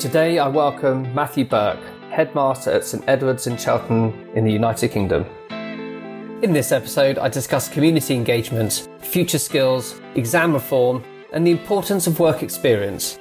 Today I welcome Matthew Burke, headmaster at St Edward's in Cheltenham in the United Kingdom. In this episode, I discuss community engagement, future skills, exam reform, and the importance of work experience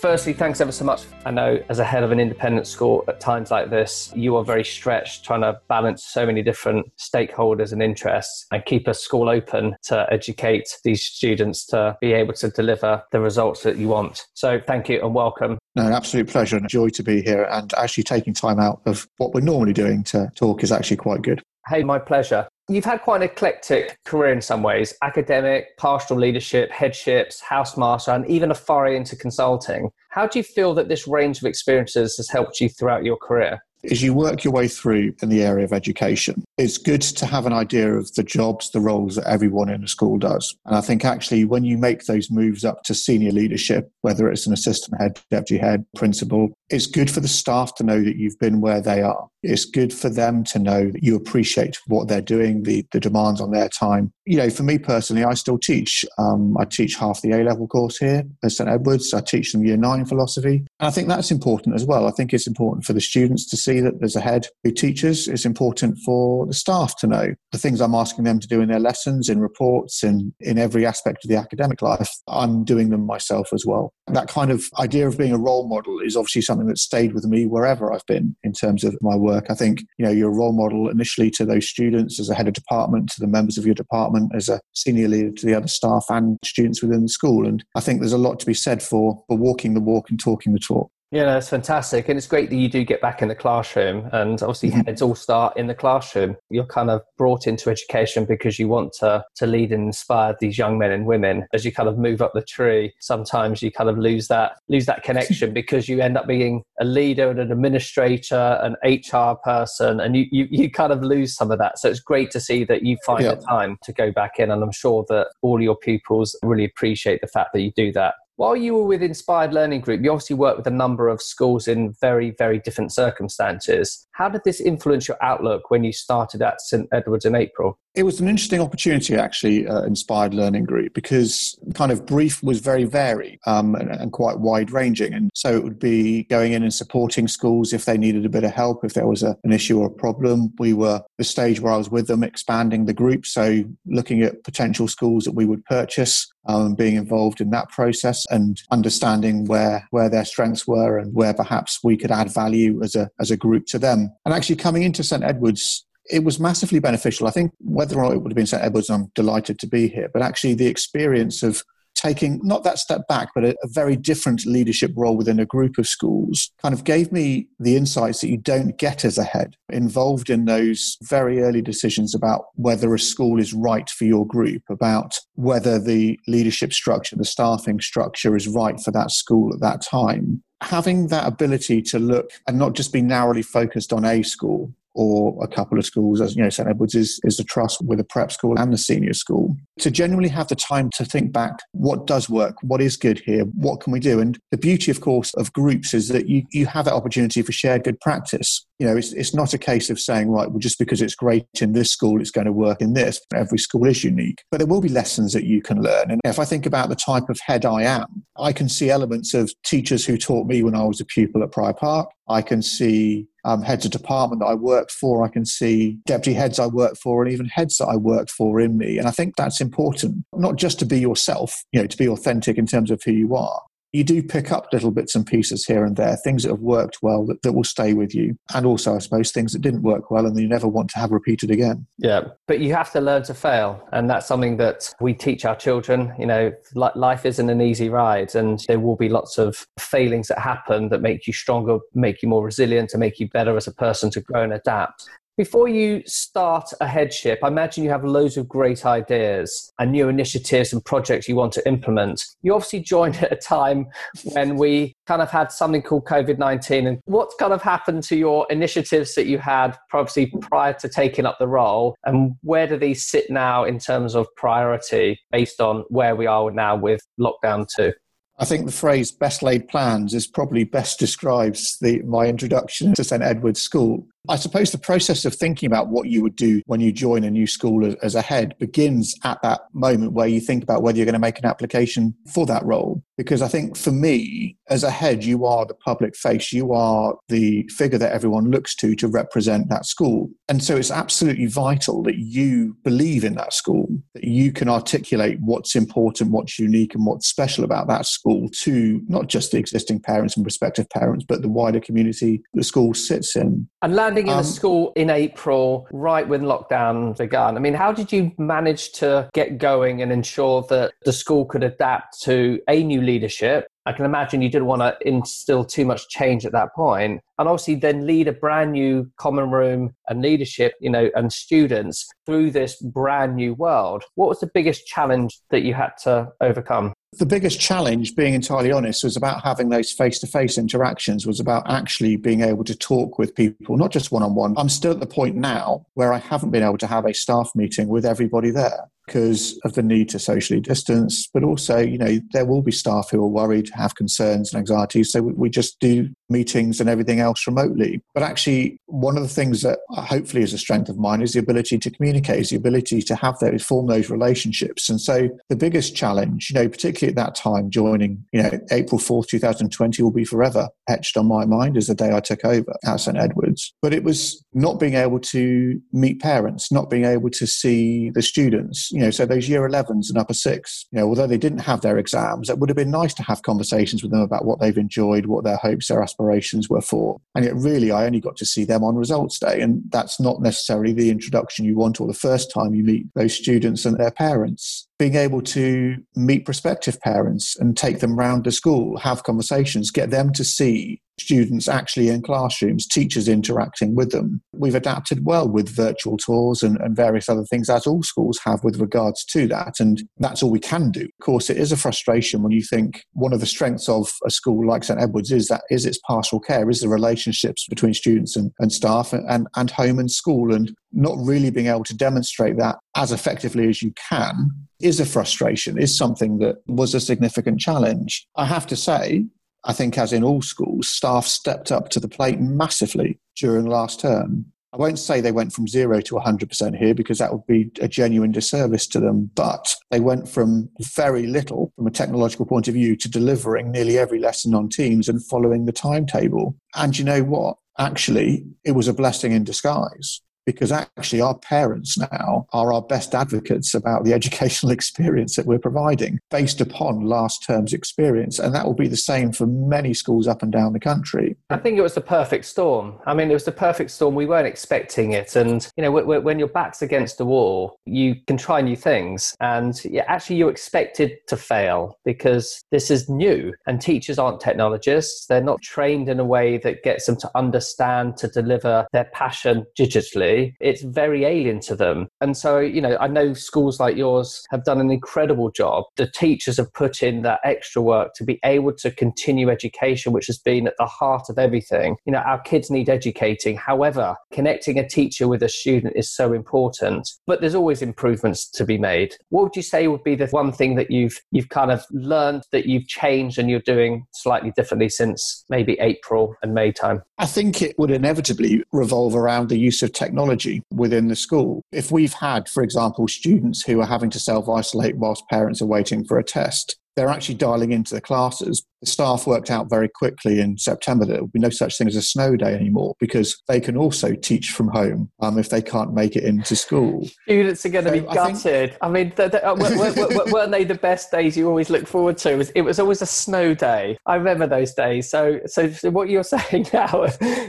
Firstly, thanks ever so much. I know as a head of an independent school at times like this, you are very stretched trying to balance so many different stakeholders and interests and keep a school open to educate these students to be able to deliver the results that you want. So thank you and welcome. No, an absolute pleasure and a joy to be here. And actually taking time out of what we're normally doing to talk is actually quite good. Hey, my pleasure. You've had quite an eclectic career in some ways academic, pastoral leadership, headships, housemaster, and even a foray into consulting. How do you feel that this range of experiences has helped you throughout your career? As you work your way through in the area of education, it's good to have an idea of the jobs, the roles that everyone in a school does. And I think actually when you make those moves up to senior leadership, whether it's an assistant head, deputy head, principal, it's good for the staff to know that you've been where they are. It's good for them to know that you appreciate what they're doing, the, the demands on their time. You know, for me personally, I still teach. Um, I teach half the A level course here at St Edward's. I teach them year nine philosophy. And I think that's important as well. I think it's important for the students to see that there's a head who teaches. It's important for the staff to know the things I'm asking them to do in their lessons, in reports, in, in every aspect of the academic life. I'm doing them myself as well. That kind of idea of being a role model is obviously something that's stayed with me wherever I've been in terms of my work. I think, you know, you're a role model initially to those students as a head of department, to the members of your department, as a senior leader to the other staff and students within the school. And I think there's a lot to be said for, for walking the walk and talking the talk. Yeah, that's fantastic. And it's great that you do get back in the classroom. And obviously, heads all start in the classroom. You're kind of brought into education because you want to, to lead and inspire these young men and women. As you kind of move up the tree, sometimes you kind of lose that lose that connection because you end up being a leader and an administrator, an HR person, and you, you, you kind of lose some of that. So it's great to see that you find yeah. the time to go back in. And I'm sure that all your pupils really appreciate the fact that you do that. While you were with Inspired Learning Group, you obviously worked with a number of schools in very, very different circumstances. How did this influence your outlook when you started at St Edward's in April? It was an interesting opportunity, actually, uh, Inspired Learning Group, because kind of brief was very varied um, and, and, quite wide ranging. And so it would be going in and supporting schools if they needed a bit of help, if there was a, an issue or a problem. We were the stage where I was with them, expanding the group. So looking at potential schools that we would purchase, um, being involved in that process and understanding where where their strengths were and where perhaps we could add value as a as a group to them. And actually coming into St Edwards it was massively beneficial. I think whether or not it would have been St. Edwards, I'm delighted to be here, but actually the experience of taking not that step back, but a, a, very different leadership role within a group of schools kind of gave me the insights that you don't get as a head involved in those very early decisions about whether a school is right for your group, about whether the leadership structure, the staffing structure is right for that school at that time. Having that ability to look and not just be narrowly focused on a school, or a couple of schools, as you know, St Edwards is, is the trust with a prep school and the senior school, to genuinely have the time to think back what does work, what is good here, what can we do? And the beauty, of course, of groups is that you, you have that opportunity for shared good practice. You know, it's, it's not a case of saying, right, well, just because it's great in this school, it's going to work in this. Every school is unique, but there will be lessons that you can learn. And if I think about the type of head I am, I can see elements of teachers who taught me when I was a pupil at Prior Park. I can see um, heads of department that I worked for. I can see deputy heads I worked for and even heads that I worked for in me. And I think that's important, not just to be yourself, you know, to be authentic in terms of who you are, you do pick up little bits and pieces here and there, things that have worked well that, that will stay with you. And also, I suppose, things that didn't work well and you never want to have repeated again. Yeah. But you have to learn to fail. And that's something that we teach our children. You know, life isn't an easy ride and there will be lots of failings that happen that make you stronger, make you more resilient, to make you better as a person to grow and adapt. Before you start a headship, I imagine you have loads of great ideas and new initiatives and projects you want to implement. You obviously joined at a time when we kind of had something called COVID 19. And what kind of happened to your initiatives that you had probably prior to taking up the role? And where do these sit now in terms of priority based on where we are now with lockdown 2? I think the phrase best laid plans is probably best describes the, my introduction to St. Edward's School. I suppose the process of thinking about what you would do when you join a new school as, a head begins at that moment where you think about whether you're going to make an application for that role. Because I think for me, as a head, you are the public face, you are the figure that everyone looks to to represent that school. And so it's absolutely vital that you believe in that school, that you can articulate what's important, what's unique, and what's special about that school to not just the existing parents and prospective parents, but the wider community the school sits in. And landing in um, a school in April, right when lockdown began, I mean, how did you manage to get going and ensure that the school could adapt to a new leadership. I can imagine you didn't want to instill too much change at that point, and obviously then lead a brand new common room and leadership, you know, and students through this brand new world. What was the biggest challenge that you had to overcome? The biggest challenge, being entirely honest, was about having those face to face interactions, was about actually being able to talk with people, not just one on one. I'm still at the point now where I haven't been able to have a staff meeting with everybody there because of the need to socially distance, but also, you know, there will be staff who are worried, have concerns and anxieties. So we just do meetings and everything else remotely. But actually, one of the things that hopefully is a strength of mine is the ability to communicate, is the ability to have those, form those relationships. And so the biggest challenge, you know, particularly at that time, joining, you know, April 4th, 2020 will be forever etched on my mind as the day I took over at St. Edward's. But it was not being able to meet parents, not being able to see the students, you know, so those year 11s and upper six, you know, although they didn't have their exams, it would have been nice to have conversations with them about what they've enjoyed, what their hopes, their aspirations were for. And yet, really, I only got to see them on results day. And that's not necessarily the introduction you want or the first time you meet those students and their parents being able to meet prospective parents and take them round the school, have conversations, get them to see students actually in classrooms, teachers interacting with them. We've adapted well with virtual tours and, and, various other things, as all schools have with regards to that. And that's all we can do. Of course, it is a frustration when you think one of the strengths of a school like St. Edward's is that is its pastoral care, is the relationships between students and, and staff and, and, and home and school. And not really being able to demonstrate that as effectively as you can is a frustration, is something that was a significant challenge. I have to say, I think, as in all schools, staff stepped up to the plate massively during last term. I won't say they went from zero to 100% here because that would be a genuine disservice to them, but they went from very little from a technological point of view to delivering nearly every lesson on Teams and following the timetable. And you know what? Actually, it was a blessing in disguise because actually our parents now are our best advocates about the educational experience that we're providing based upon last term's experience. And that will be the same for many schools up and down the country. I think it was the perfect storm. I mean, it was the perfect storm. We weren't expecting it. And, you know, when your back's against the wall, you can try new things. And actually, you're expected to fail because this is new. And teachers aren't technologists. They're not trained in a way that gets them to understand, to deliver their passion digitally it's very alien to them. And so, you know, I know schools like yours have done an incredible job. The teachers have put in that extra work to be able to continue education, which has been at the heart of everything. You know, our kids need educating. However, connecting a teacher with a student is so important, but there's always improvements to be made. What would you say would be the one thing that you've you've kind of learned that you've changed and you're doing slightly differently since maybe April and May time? I think it would inevitably revolve around the use of technology technology within the school. If we've had, for example, students who are having to self isolate whilst parents are waiting for a test, they're actually dialing into the classes. The staff worked out very quickly in September that there will be no such thing as a snow day anymore because they can also teach from home um, if they can't make it into school. Students are going to so be gutted. I, think... I mean, uh, weren't they the best days you always look forward to? It was, it was always a snow day. I remember those days. So, so, so what you're saying now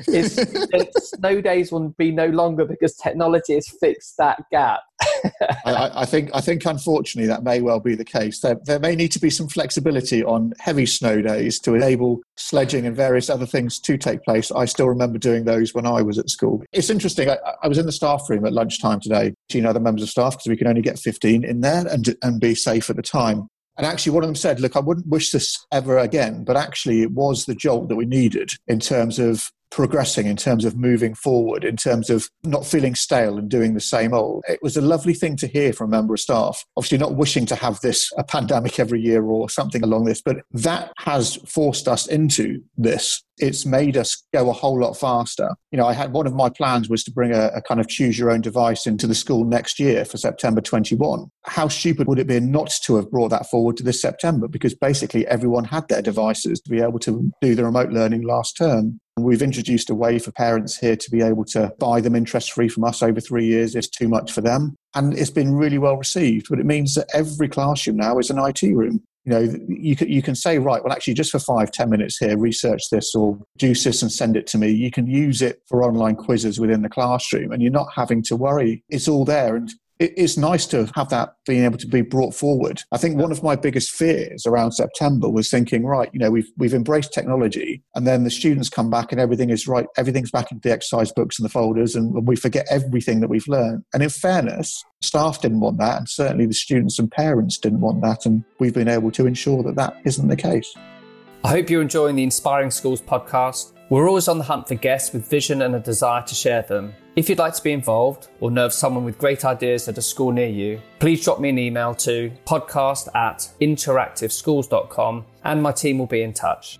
is that snow days will be no longer because technology has fixed that gap. I, I, think I think unfortunately that may well be the case. There, there may need to be some flexibility on heavy snow days to enable sledging and various other things to take place. I still remember doing those when I was at school. It's interesting. I, I was in the staff room at lunchtime today, seeing other members of staff because we can only get 15 in there and and be safe at the time. And actually, one of them said, Look, I wouldn't wish this ever again, but actually, it was the jolt that we needed in terms of progressing, in terms of moving forward, in terms of not feeling stale and doing the same old. It was a lovely thing to hear from a member of staff. Obviously, not wishing to have this a pandemic every year or something along this, but that has forced us into this it's made us go a whole lot faster. You know, I had one of my plans was to bring a, a, kind of choose your own device into the school next year for September 21. How stupid would it be not to have brought that forward to this September? Because basically everyone had their devices to be able to do the remote learning last term. We've introduced a way for parents here to be able to buy them interest free from us over three years. It's too much for them. And it's been really well received. But it means that every classroom now is an IT room you know you can, you can say right well actually just for five ten minutes here research this or do this and send it to me you can use it for online quizzes within the classroom and you're not having to worry it's all there and it's nice to have that being able to be brought forward. I think one of my biggest fears around September was thinking, right, you know, we've we've embraced technology, and then the students come back and everything is right, everything's back into the exercise books and the folders, and we forget everything that we've learned. And in fairness, staff didn't want that, and certainly the students and parents didn't want that, and we've been able to ensure that that isn't the case. I hope you're enjoying the Inspiring Schools podcast. We're always on the hunt for guests with vision and a desire to share them. If you'd like to be involved or know of someone with great ideas at a school near you, please drop me an email to podcast at interactiveschools.com and my team will be in touch.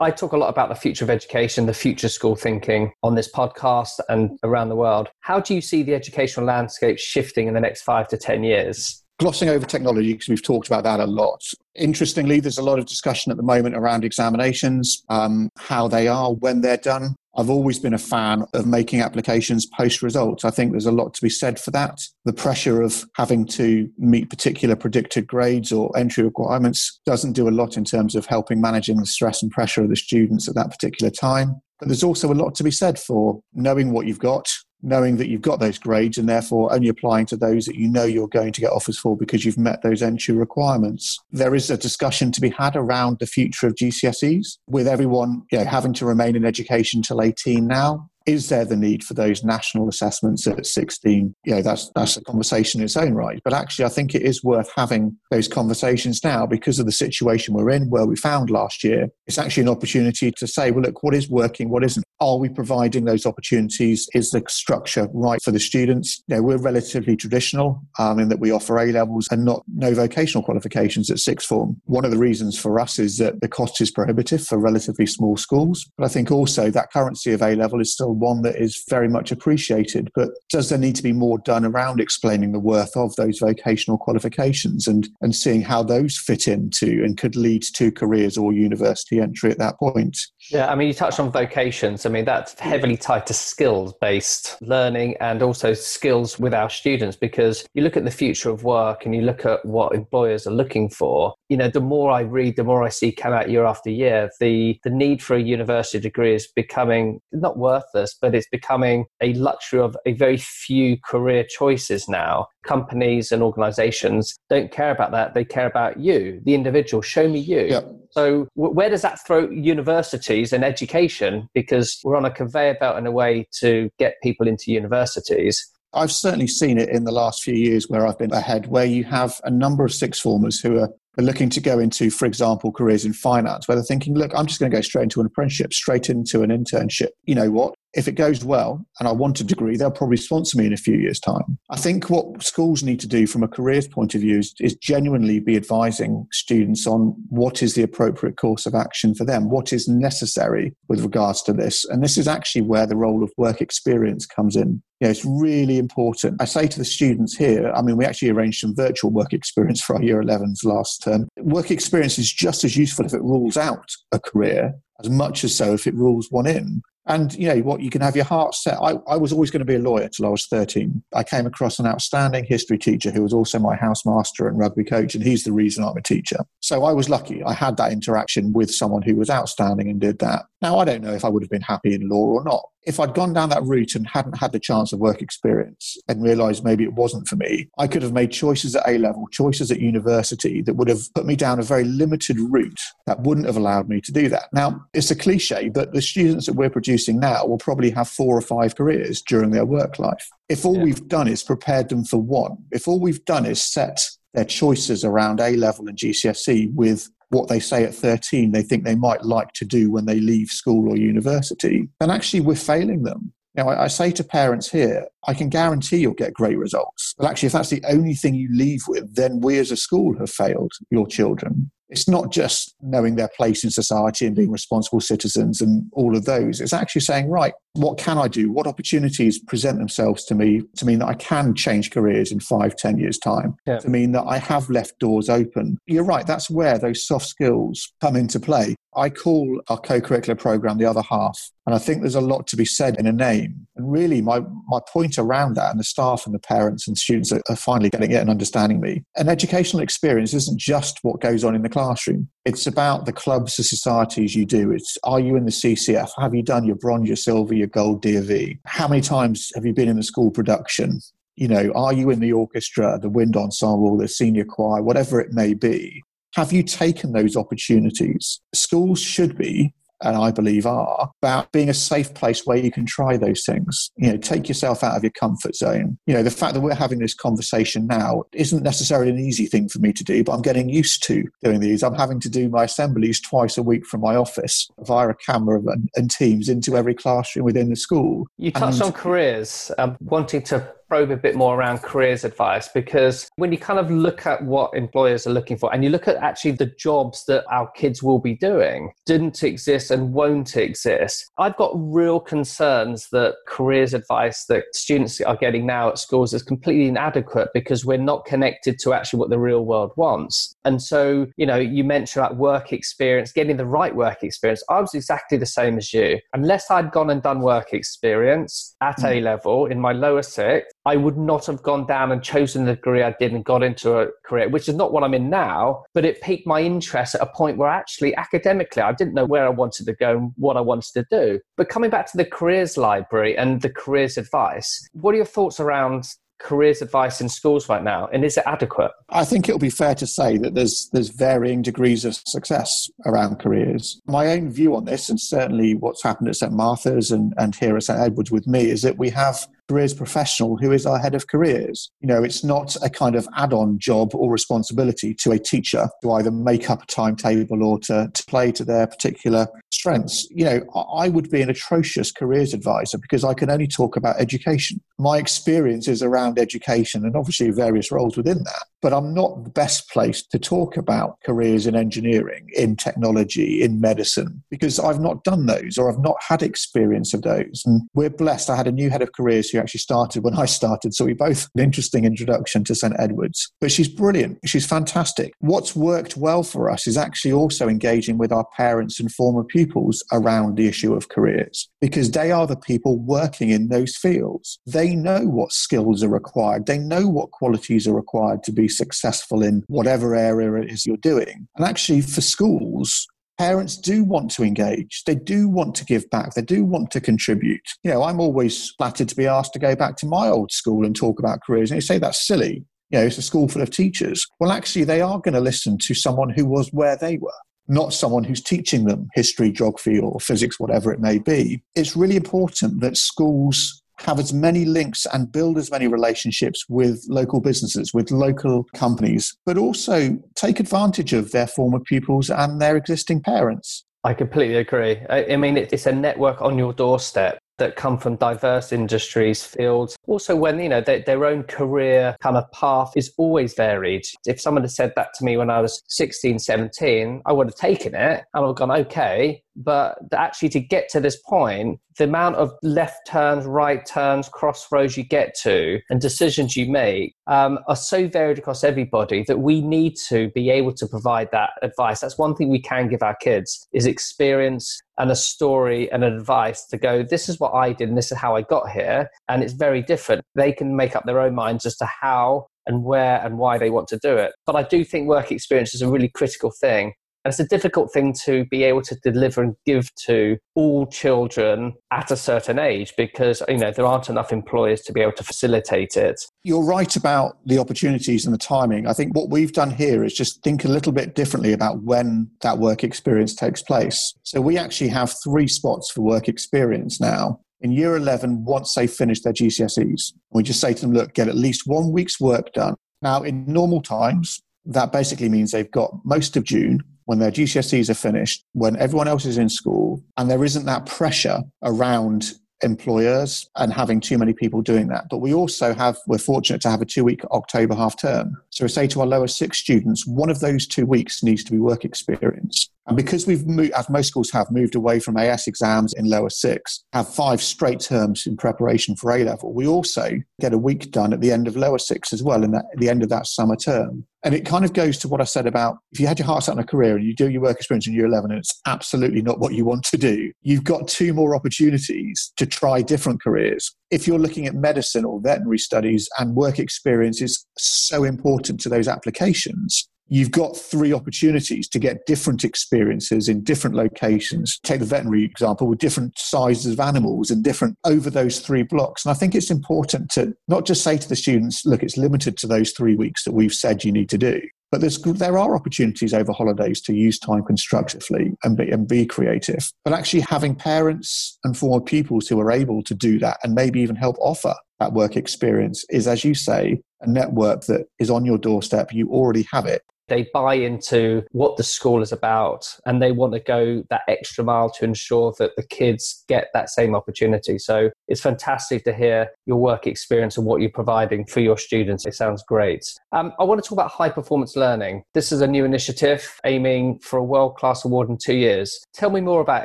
I talk a lot about the future of education, the future school thinking on this podcast and around the world. How do you see the educational landscape shifting in the next five to 10 years? Glossing over technology because we've talked about that a lot. Interestingly, there's a lot of discussion at the moment around examinations, um, how they are, when they're done. I've always been a fan of making applications post results. I think there's a lot to be said for that. The pressure of having to meet particular predicted grades or entry requirements doesn't do a lot in terms of helping managing the stress and pressure of the students at that particular time. But there's also a lot to be said for knowing what you've got, knowing that you've got those grades and therefore only applying to those that you know you're going to get offers for because you've met those entry requirements. There is a discussion to be had around the future of GCSEs with everyone you know, having to remain in education till 18 now is there the need for those national assessments at 16? You know, that's, that's a conversation in its own right. But actually, I think it is worth having those conversations now because of the situation we're in, where we found last year. It's actually an opportunity to say, well, look, what is working? What isn't? Are we providing those opportunities? Is the structure right for the students? You know, we're relatively traditional um, in that we offer A levels and not no vocational qualifications at sixth form. One of the reasons for us is that the cost is prohibitive for relatively small schools. But I think also that currency of A level is still one that is very much appreciated. But does there need to be more done around explaining the worth of those vocational qualifications and, and seeing how those fit into and could lead to careers or university entry at that point? Yeah, I mean, you touched on vocations. I mean, that's heavily tied to skills based learning and also skills with our students because you look at the future of work and you look at what employers are looking for. You know, the more I read, the more I see come out year after year, the, the need for a university degree is becoming not worthless, but it's becoming a luxury of a very few career choices now. Companies and organizations don't care about that. They care about you, the individual. Show me you. Yep. So, where does that throw universities and education? Because we're on a conveyor belt in a way to get people into universities. I've certainly seen it in the last few years where I've been ahead, where you have a number of six formers who are looking to go into, for example, careers in finance, where they're thinking, look, I'm just going to go straight into an apprenticeship, straight into an internship. You know what? If it goes well and I want a degree, they'll probably sponsor me in a few years' time. I think what schools need to do from a careers point of view is, is genuinely be advising students on what is the appropriate course of action for them, what is necessary with regards to this. And this is actually where the role of work experience comes in. You know, it's really important. I say to the students here, I mean, we actually arranged some virtual work experience for our year 11s last term. Work experience is just as useful if it rules out a career as much as so if it rules one in. And you know what, you can have your heart set. I, I was always going to be a lawyer till I was 13. I came across an outstanding history teacher who was also my housemaster and rugby coach, and he's the reason I'm a teacher. So I was lucky. I had that interaction with someone who was outstanding and did that. Now, I don't know if I would have been happy in law or not. If I'd gone down that route and hadn't had the chance of work experience and realized maybe it wasn't for me, I could have made choices at A level, choices at university that would have put me down a very limited route that wouldn't have allowed me to do that. Now, it's a cliche, but the students that we're producing now will probably have four or five careers during their work life. If all yeah. we've done is prepared them for one, if all we've done is set their choices around A level and GCSE with what they say at 13 they think they might like to do when they leave school or university, then actually we're failing them. Now, I, I say to parents here, I can guarantee you'll get great results. But actually, if that's the only thing you leave with, then we as a school have failed your children. It's not just knowing their place in society and being responsible citizens and all of those. It's actually saying, right, what can I do? What opportunities present themselves to me to mean that I can change careers in five, ten years' time? Yeah. To mean that I have left doors open. You're right, that's where those soft skills come into play. I call our co-curricular program the other half. And I think there's a lot to be said in a name. And really my, my point around that and the staff and the parents and students are, are finally getting it and understanding me. An educational experience isn't just what goes on in the classroom. It's about the clubs, the societies you do. It's are you in the CCF? Have you done your bronze, your silver, your gold DofE? How many times have you been in the school production? You know, are you in the orchestra, the wind ensemble, the senior choir, whatever it may be? Have you taken those opportunities? Schools should be and I believe are about being a safe place where you can try those things. You know, take yourself out of your comfort zone. You know, the fact that we're having this conversation now isn't necessarily an easy thing for me to do, but I'm getting used to doing these. I'm having to do my assemblies twice a week from my office via a camera and, and Teams into every classroom within the school. You touched and, on careers, um, wanting to probe a bit more around careers advice because when you kind of look at what employers are looking for and you look at actually the jobs that our kids will be doing didn't exist and won't exist i've got real concerns that careers advice that students are getting now at schools is completely inadequate because we're not connected to actually what the real world wants. And so you know you mentioned like work experience getting the right work experience. I was exactly the same as you. Unless i'd gone and done work experience at mm. a level in my lower sixth I would not have gone down and chosen the career I did and got into a career, which is not what I'm in now, but it piqued my interest at a point where actually academically I didn't know where I wanted to go and what I wanted to do. But coming back to the careers library and the careers advice, what are your thoughts around careers advice in schools right now and is it adequate i think it will be fair to say that there's there's varying degrees of success around careers my own view on this and certainly what's happened at st martha's and, and here at st edwards with me is that we have careers professional who is our head of careers. You know, it's not a kind of add on job or responsibility to a teacher to either make up a timetable or to, to play to their particular strengths. You know, I would be an atrocious careers advisor because I can only talk about education. My experience is around education and obviously various roles within that but I'm not the best place to talk about careers in engineering, in technology, in medicine, because I've not done those or I've not had experience of those. And we're blessed. I had a new head of careers who actually started when I started. So we both an interesting introduction to St. Edward's. But she's brilliant. She's fantastic. What's worked well for us is actually also engaging with our parents and former pupils around the issue of careers, because they are the people working in those fields. They know what skills are required. They know what qualities are required to be successful in whatever area it is you're doing. And actually, for schools, parents do want to engage. They do want to give back. They do want to contribute. You know, I'm always flattered to be asked to go back to my old school and talk about careers. And you say that's silly. You know, it's a school full of teachers. Well, actually, they are going to listen to someone who was where they were not someone who's teaching them history, geography, or physics, whatever it may be. It's really important that schools have as many links and build as many relationships with local businesses, with local companies, but also take advantage of their former pupils and their existing parents. I completely agree. I, mean, it's a network on your doorstep that come from diverse industries, fields. Also, when you know their, their, own career kind of path is always varied. If someone had said that to me when I was 16, 17, I would have taken it and I would have gone, okay, but actually to get to this point the amount of left turns right turns crossroads you get to and decisions you make um, are so varied across everybody that we need to be able to provide that advice that's one thing we can give our kids is experience and a story and advice to go this is what i did and this is how i got here and it's very different they can make up their own minds as to how and where and why they want to do it. But I do think work experience is a really critical thing. And it's a difficult thing to be able to deliver and give to all children at a certain age because you know there aren't enough employers to be able to facilitate it. You're right about the opportunities and the timing. I think what we've done here is just think a little bit differently about when that work experience takes place. So we actually have three spots for work experience now in year 11 once they finish their GCSEs. We just say to them, look, get at least one week's work done. Now, in normal times, that basically means they've got most of June when their GCSEs are finished, when everyone else is in school, and there isn't that pressure around employers and having too many people doing that. But we also have, we're fortunate to have a two week October half term. So we say to our lower six students, one of those two weeks needs to be work experience. And because we've moved, as most schools have, moved away from AS exams in lower six, have five straight terms in preparation for A level, we also get a week done at the end of lower six as well, that, at the end of that summer term. And it kind of goes to what I said about if you had your heart set on a career and you do your work experience in year 11 and it's absolutely not what you want to do, you've got two more opportunities to try different careers. If you're looking at medicine or veterinary studies and work experience is so important to those applications, you've got three opportunities to get different experiences in different locations. Take the veterinary example with different sizes of animals and different over those three blocks. And I think it's important to not just say to the students, look, it's limited to those three weeks that we've said you need to do. But there are opportunities over holidays to use time constructively and be, and be creative. But actually, having parents and former pupils who are able to do that and maybe even help offer that work experience is, as you say, a network that is on your doorstep. You already have it they buy into what the school is about and they want to go that extra mile to ensure that the kids get that same opportunity. So it's fantastic to hear your work experience and what you're providing for your students. It sounds great. Um, I want to talk about high performance learning. This is a new initiative aiming for a world class award in two years. Tell me more about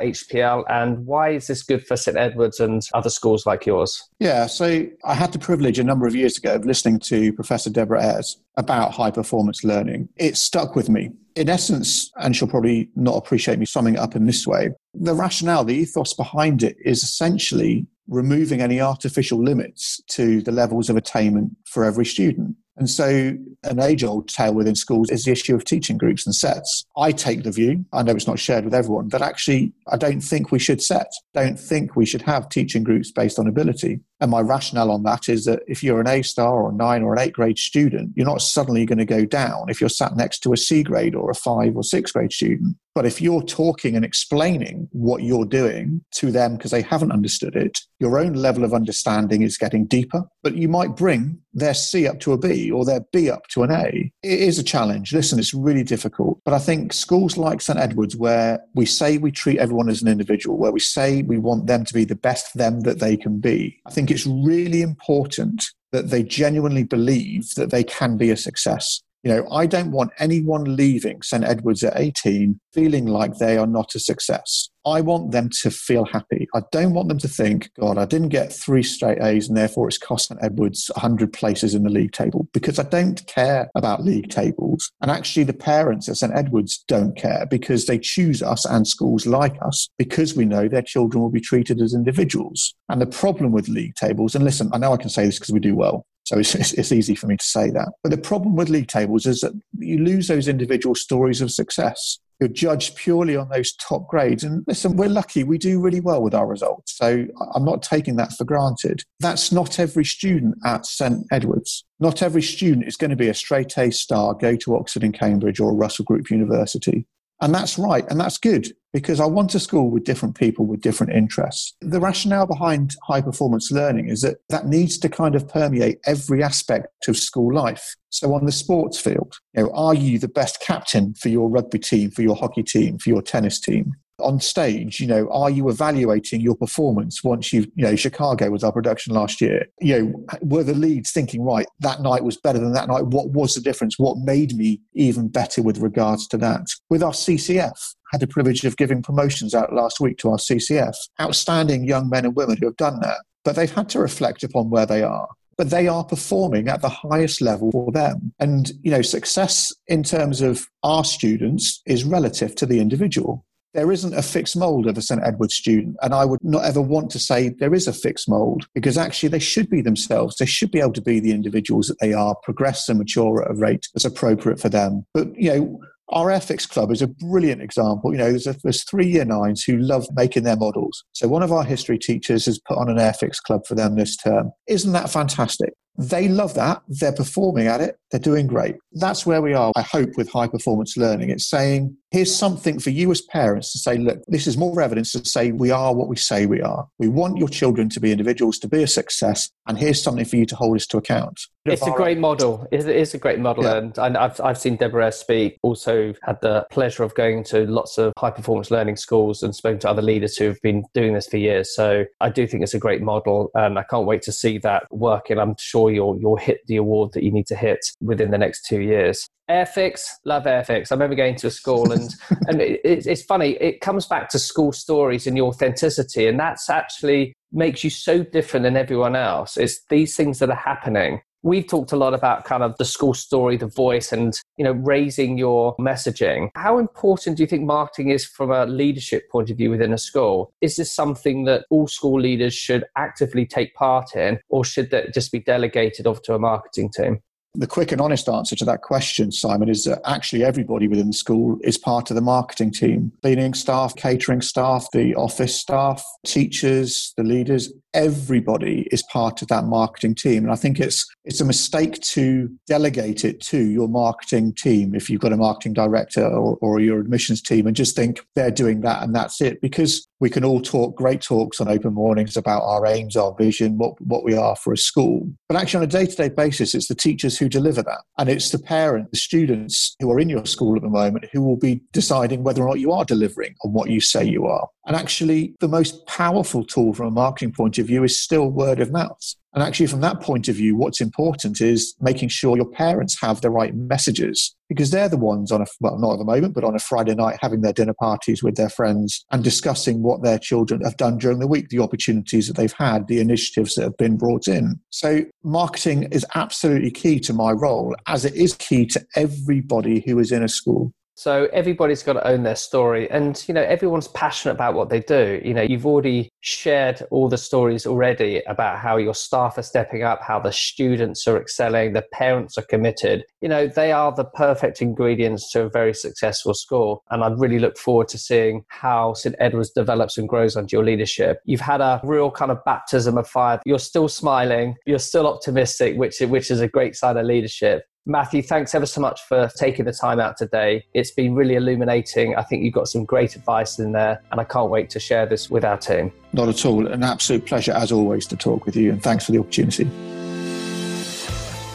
HPL and why is this good for St Edward's and other schools like yours? Yeah, so I had the privilege a number of years ago of listening to Professor Deborah Eyre about high performance learning. It stuck with me. In essence, and she'll probably not appreciate me summing it up in this way, the rationale, the ethos behind it is essentially removing any artificial limits to the levels of attainment for every student. And so, an age old tale within schools is the issue of teaching groups and sets. I take the view, I know it's not shared with everyone, that actually I don't think we should set, don't think we should have teaching groups based on ability. And my rationale on that is that if you're an A star or a nine or an eight grade student, you're not suddenly going to go down if you're sat next to a C grade or a five or six grade student. But if you're talking and explaining what you're doing to them because they haven't understood it, your own level of understanding is getting deeper. But you might bring their C up to a B or their B up to an A. It is a challenge. Listen, it's really difficult. But I think schools like St. Edward's, where we say we treat everyone as an individual, where we say we want them to be the best them that they can be, I think it's really important that they genuinely believe that they can be a success. You know, I don't want anyone leaving St. Edward's at 18 feeling like they are not a success. I want them to feel happy. I don't want them to think, God, I didn't get three straight A's and therefore it's cost St. Edward's 100 places in the league table because I don't care about league tables. And actually, the parents at St. Edward's don't care because they choose us and schools like us because we know their children will be treated as individuals. And the problem with league tables, and listen, I know I can say this because we do well, so it's, it's, easy for me to say that. But the problem with league tables is that you lose those individual stories of success. You're judged purely on those top grades. And listen, we're lucky. We do really well with our results. So I'm not taking that for granted. That's not every student at St. Edward's. Not every student is going to be a straight A star, go to Oxford and Cambridge or Russell Group University. And that's right. And that's good because I want a school with different people with different interests. The rationale behind high performance learning is that that needs to kind of permeate every aspect of school life. So on the sports field, you know, are you the best captain for your rugby team, for your hockey team, for your tennis team? On stage, you know, are you evaluating your performance once you've, you know, Chicago was our production last year. You know, were the leads thinking, right, that night was better than that night? What was the difference? What made me even better with regards to that? With our CCF, had the privilege of giving promotions out last week to our CCF. Outstanding young men and women who have done that. But they've had to reflect upon where they are but they are performing at the highest level for them. And, you know, success in terms of our students is relative to the individual there isn't a fixed mold of a St. Edward student. And I would not ever want to say there is a fixed mold because actually they should be themselves. They should be able to be the individuals that they are, progress and mature at a rate that's appropriate for them. But, you know, our Airfix Club is a brilliant example. You know, there's, a, there's three year nines who love making their models. So one of our history teachers has put on an Airfix Club for them this term. Isn't that fantastic? They love that. They're performing at it. They're doing great. That's where we are, I hope, with high performance learning. It's saying here's something for you as parents to say, look, this is more evidence to say we are what we say we are. We want your children to be individuals, to be a success, and here's something for you to hold us to account. It's a great model. It is a great model. Yeah. And I've, I've seen Deborah speak, also had the pleasure of going to lots of high performance learning schools and spoken to other leaders who have been doing this for years. So I do think it's a great model. And I can't wait to see that work. And I'm sure you'll, you'll hit the award that you need to hit within the next two years. Airfix, love Airfix. I remember going to a school, and and it, it's funny. It comes back to school stories and the authenticity, and that's actually makes you so different than everyone else. It's these things that are happening. We've talked a lot about kind of the school story, the voice, and you know raising your messaging. How important do you think marketing is from a leadership point of view within a school? Is this something that all school leaders should actively take part in, or should that just be delegated off to a marketing team? The quick and honest answer to that question, Simon, is that actually everybody within the school is part of the marketing team. Cleaning staff, catering staff, the office staff, teachers, the leaders, everybody is part of that marketing team. And I think it's it's a mistake to delegate it to your marketing team if you've got a marketing director or, or your admissions team and just think they're doing that and that's it. Because we can all talk great talks on open mornings about our aims, our vision, what, what we are for a school. But actually, on a day to day basis, it's the teachers who deliver that. And it's the parents, the students who are in your school at the moment who will be deciding whether or not you are delivering on what you say you are. And actually, the most powerful tool from a marketing point of view is still word of mouth. And actually, from that point of view, what's important is making sure your parents have the right messages because they're the ones on a, well, not at the moment, but on a Friday night having their dinner parties with their friends and discussing what their children have done during the week, the opportunities that they've had, the initiatives that have been brought in. So, marketing is absolutely key to my role, as it is key to everybody who is in a school. So everybody's got to own their story and you know everyone's passionate about what they do. You know, you've already shared all the stories already about how your staff are stepping up, how the students are excelling, the parents are committed. You know, they are the perfect ingredients to a very successful school and I really look forward to seeing how St Edward's develops and grows under your leadership. You've had a real kind of baptism of fire. You're still smiling, you're still optimistic, which which is a great sign of leadership. Matthew, thanks ever so much for taking the time out today. It's been really illuminating. I think you've got some great advice in there, and I can't wait to share this with our team. Not at all. An absolute pleasure, as always, to talk with you, and thanks for the opportunity.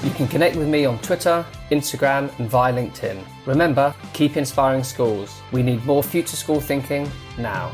You can connect with me on Twitter, Instagram, and via LinkedIn. Remember, keep inspiring schools. We need more future school thinking now.